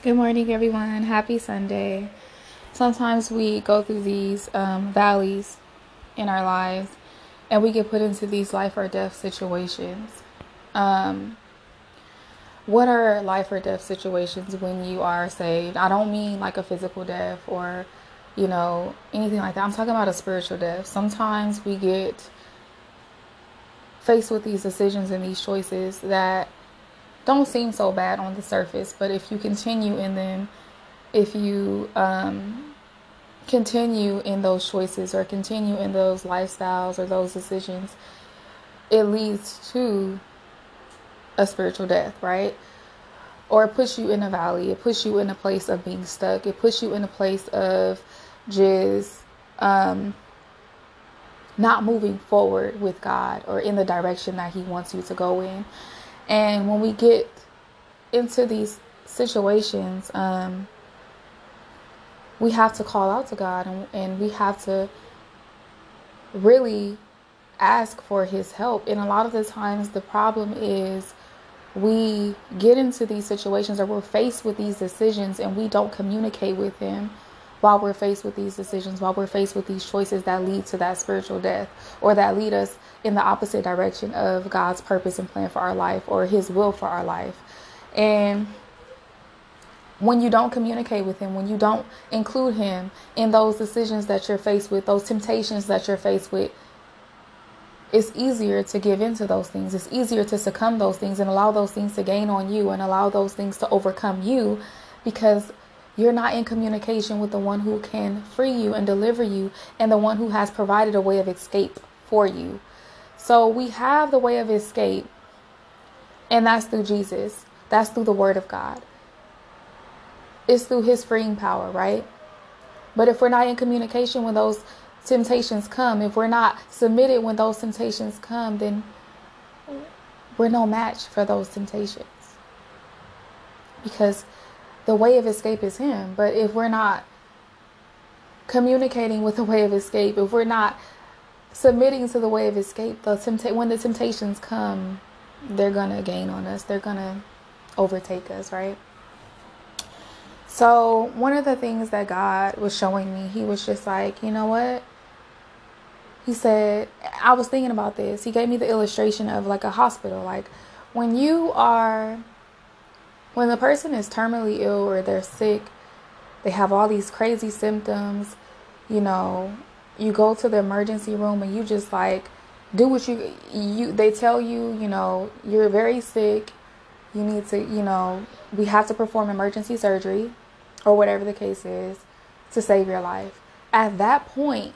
Good morning, everyone. Happy Sunday. Sometimes we go through these um, valleys in our lives and we get put into these life or death situations. Um, what are life or death situations when you are saved? I don't mean like a physical death or, you know, anything like that. I'm talking about a spiritual death. Sometimes we get faced with these decisions and these choices that don't seem so bad on the surface, but if you continue in them, if you um, continue in those choices or continue in those lifestyles or those decisions, it leads to a spiritual death, right? Or it puts you in a valley. It puts you in a place of being stuck. It puts you in a place of just um, not moving forward with God or in the direction that He wants you to go in. And when we get into these situations, um, we have to call out to God and, and we have to really ask for His help. And a lot of the times, the problem is we get into these situations or we're faced with these decisions and we don't communicate with Him while we're faced with these decisions, while we're faced with these choices that lead to that spiritual death or that lead us in the opposite direction of God's purpose and plan for our life or His will for our life. And when you don't communicate with Him, when you don't include Him in those decisions that you're faced with, those temptations that you're faced with, it's easier to give into those things. It's easier to succumb those things and allow those things to gain on you and allow those things to overcome you because you're not in communication with the one who can free you and deliver you and the one who has provided a way of escape for you. So we have the way of escape, and that's through Jesus. That's through the Word of God. It's through His freeing power, right? But if we're not in communication when those temptations come, if we're not submitted when those temptations come, then we're no match for those temptations. Because the way of escape is Him. But if we're not communicating with the way of escape, if we're not submitting to the way of escape, the tempta- when the temptations come, they're gonna gain on us. They're gonna overtake us, right? So one of the things that God was showing me, He was just like, you know what? He said, I was thinking about this. He gave me the illustration of like a hospital. Like when you are when the person is terminally ill or they're sick, they have all these crazy symptoms, you know, you go to the emergency room and you just like do what you you they tell you, you know, you're very sick, you need to, you know, we have to perform emergency surgery or whatever the case is to save your life. At that point,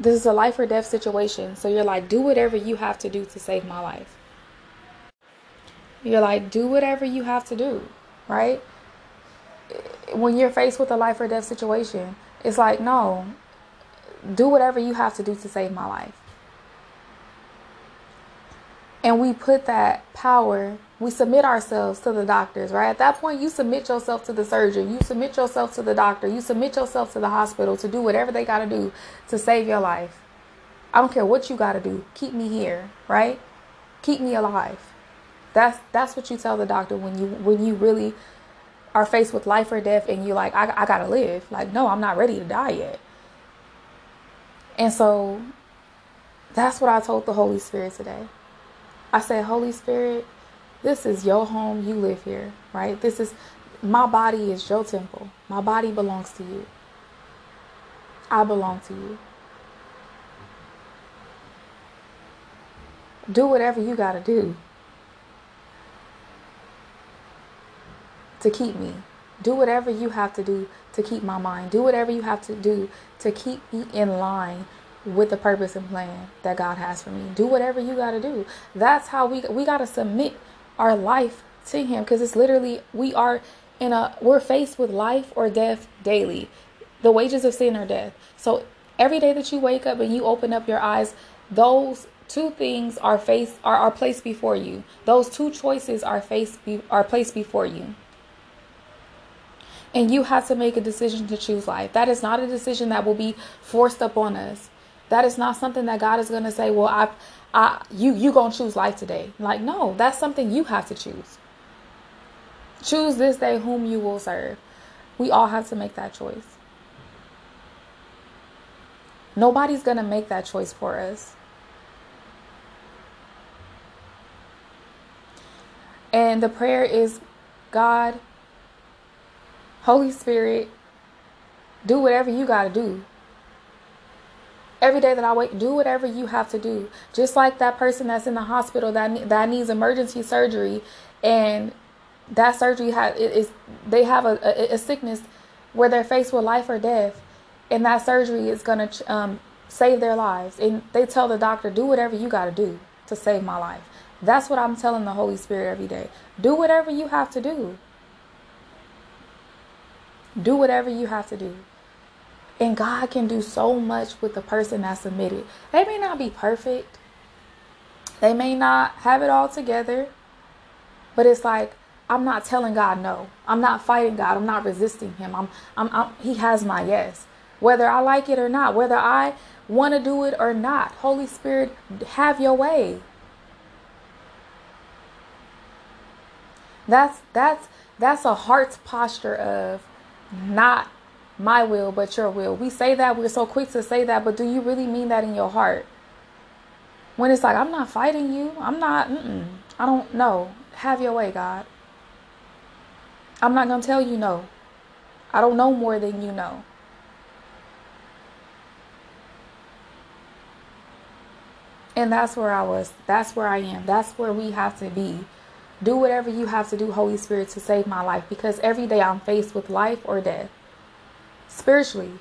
this is a life or death situation. So you're like, do whatever you have to do to save my life. You're like, do whatever you have to do, right? When you're faced with a life or death situation, it's like, no, do whatever you have to do to save my life. And we put that power, we submit ourselves to the doctors, right? At that point, you submit yourself to the surgeon, you submit yourself to the doctor, you submit yourself to the hospital to do whatever they got to do to save your life. I don't care what you got to do. Keep me here, right? Keep me alive. That's that's what you tell the doctor when you when you really are faced with life or death and you're like, I, I gotta live. Like, no, I'm not ready to die yet. And so that's what I told the Holy Spirit today. I said, Holy Spirit, this is your home. You live here, right? This is my body is your temple. My body belongs to you. I belong to you. Do whatever you got to do to keep me. Do whatever you have to do to keep my mind. Do whatever you have to do to keep me in line with the purpose and plan that God has for me. Do whatever you got to do. That's how we we got to submit our life to him because it's literally we are in a we're faced with life or death daily. The wages of sin are death. So every day that you wake up and you open up your eyes, those two things are faced are, are placed before you. Those two choices are faced be, are placed before you and you have to make a decision to choose life. That is not a decision that will be forced upon us. That is not something that God is going to say, "Well, I I you you to choose life today." Like, no, that's something you have to choose. Choose this day whom you will serve. We all have to make that choice. Nobody's going to make that choice for us. And the prayer is God, Holy Spirit, do whatever you got to do. Every day that I wake, do whatever you have to do. Just like that person that's in the hospital that that needs emergency surgery, and that surgery has is they have a, a, a sickness where they're faced with life or death, and that surgery is gonna um, save their lives. And they tell the doctor, do whatever you got to do to save my life. That's what I'm telling the Holy Spirit every day. Do whatever you have to do. Do whatever you have to do. And God can do so much with the person that's submitted. They may not be perfect. They may not have it all together. But it's like I'm not telling God no. I'm not fighting God. I'm not resisting him. I'm, I'm, I'm he has my yes. Whether I like it or not, whether I want to do it or not. Holy Spirit, have your way. That's that's that's a heart's posture of not my will but your will. We say that we're so quick to say that, but do you really mean that in your heart? When it's like I'm not fighting you, I'm not. I don't know. Have your way, God. I'm not gonna tell you no. I don't know more than you know. And that's where I was. That's where I am. That's where we have to be. Do whatever you have to do, Holy Spirit, to save my life because every day I'm faced with life or death. Spiritually.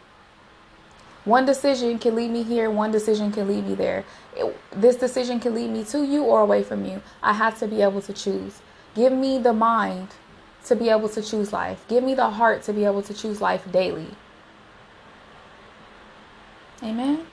One decision can lead me here, one decision can lead me there. It, this decision can lead me to you or away from you. I have to be able to choose. Give me the mind to be able to choose life. Give me the heart to be able to choose life daily. Amen.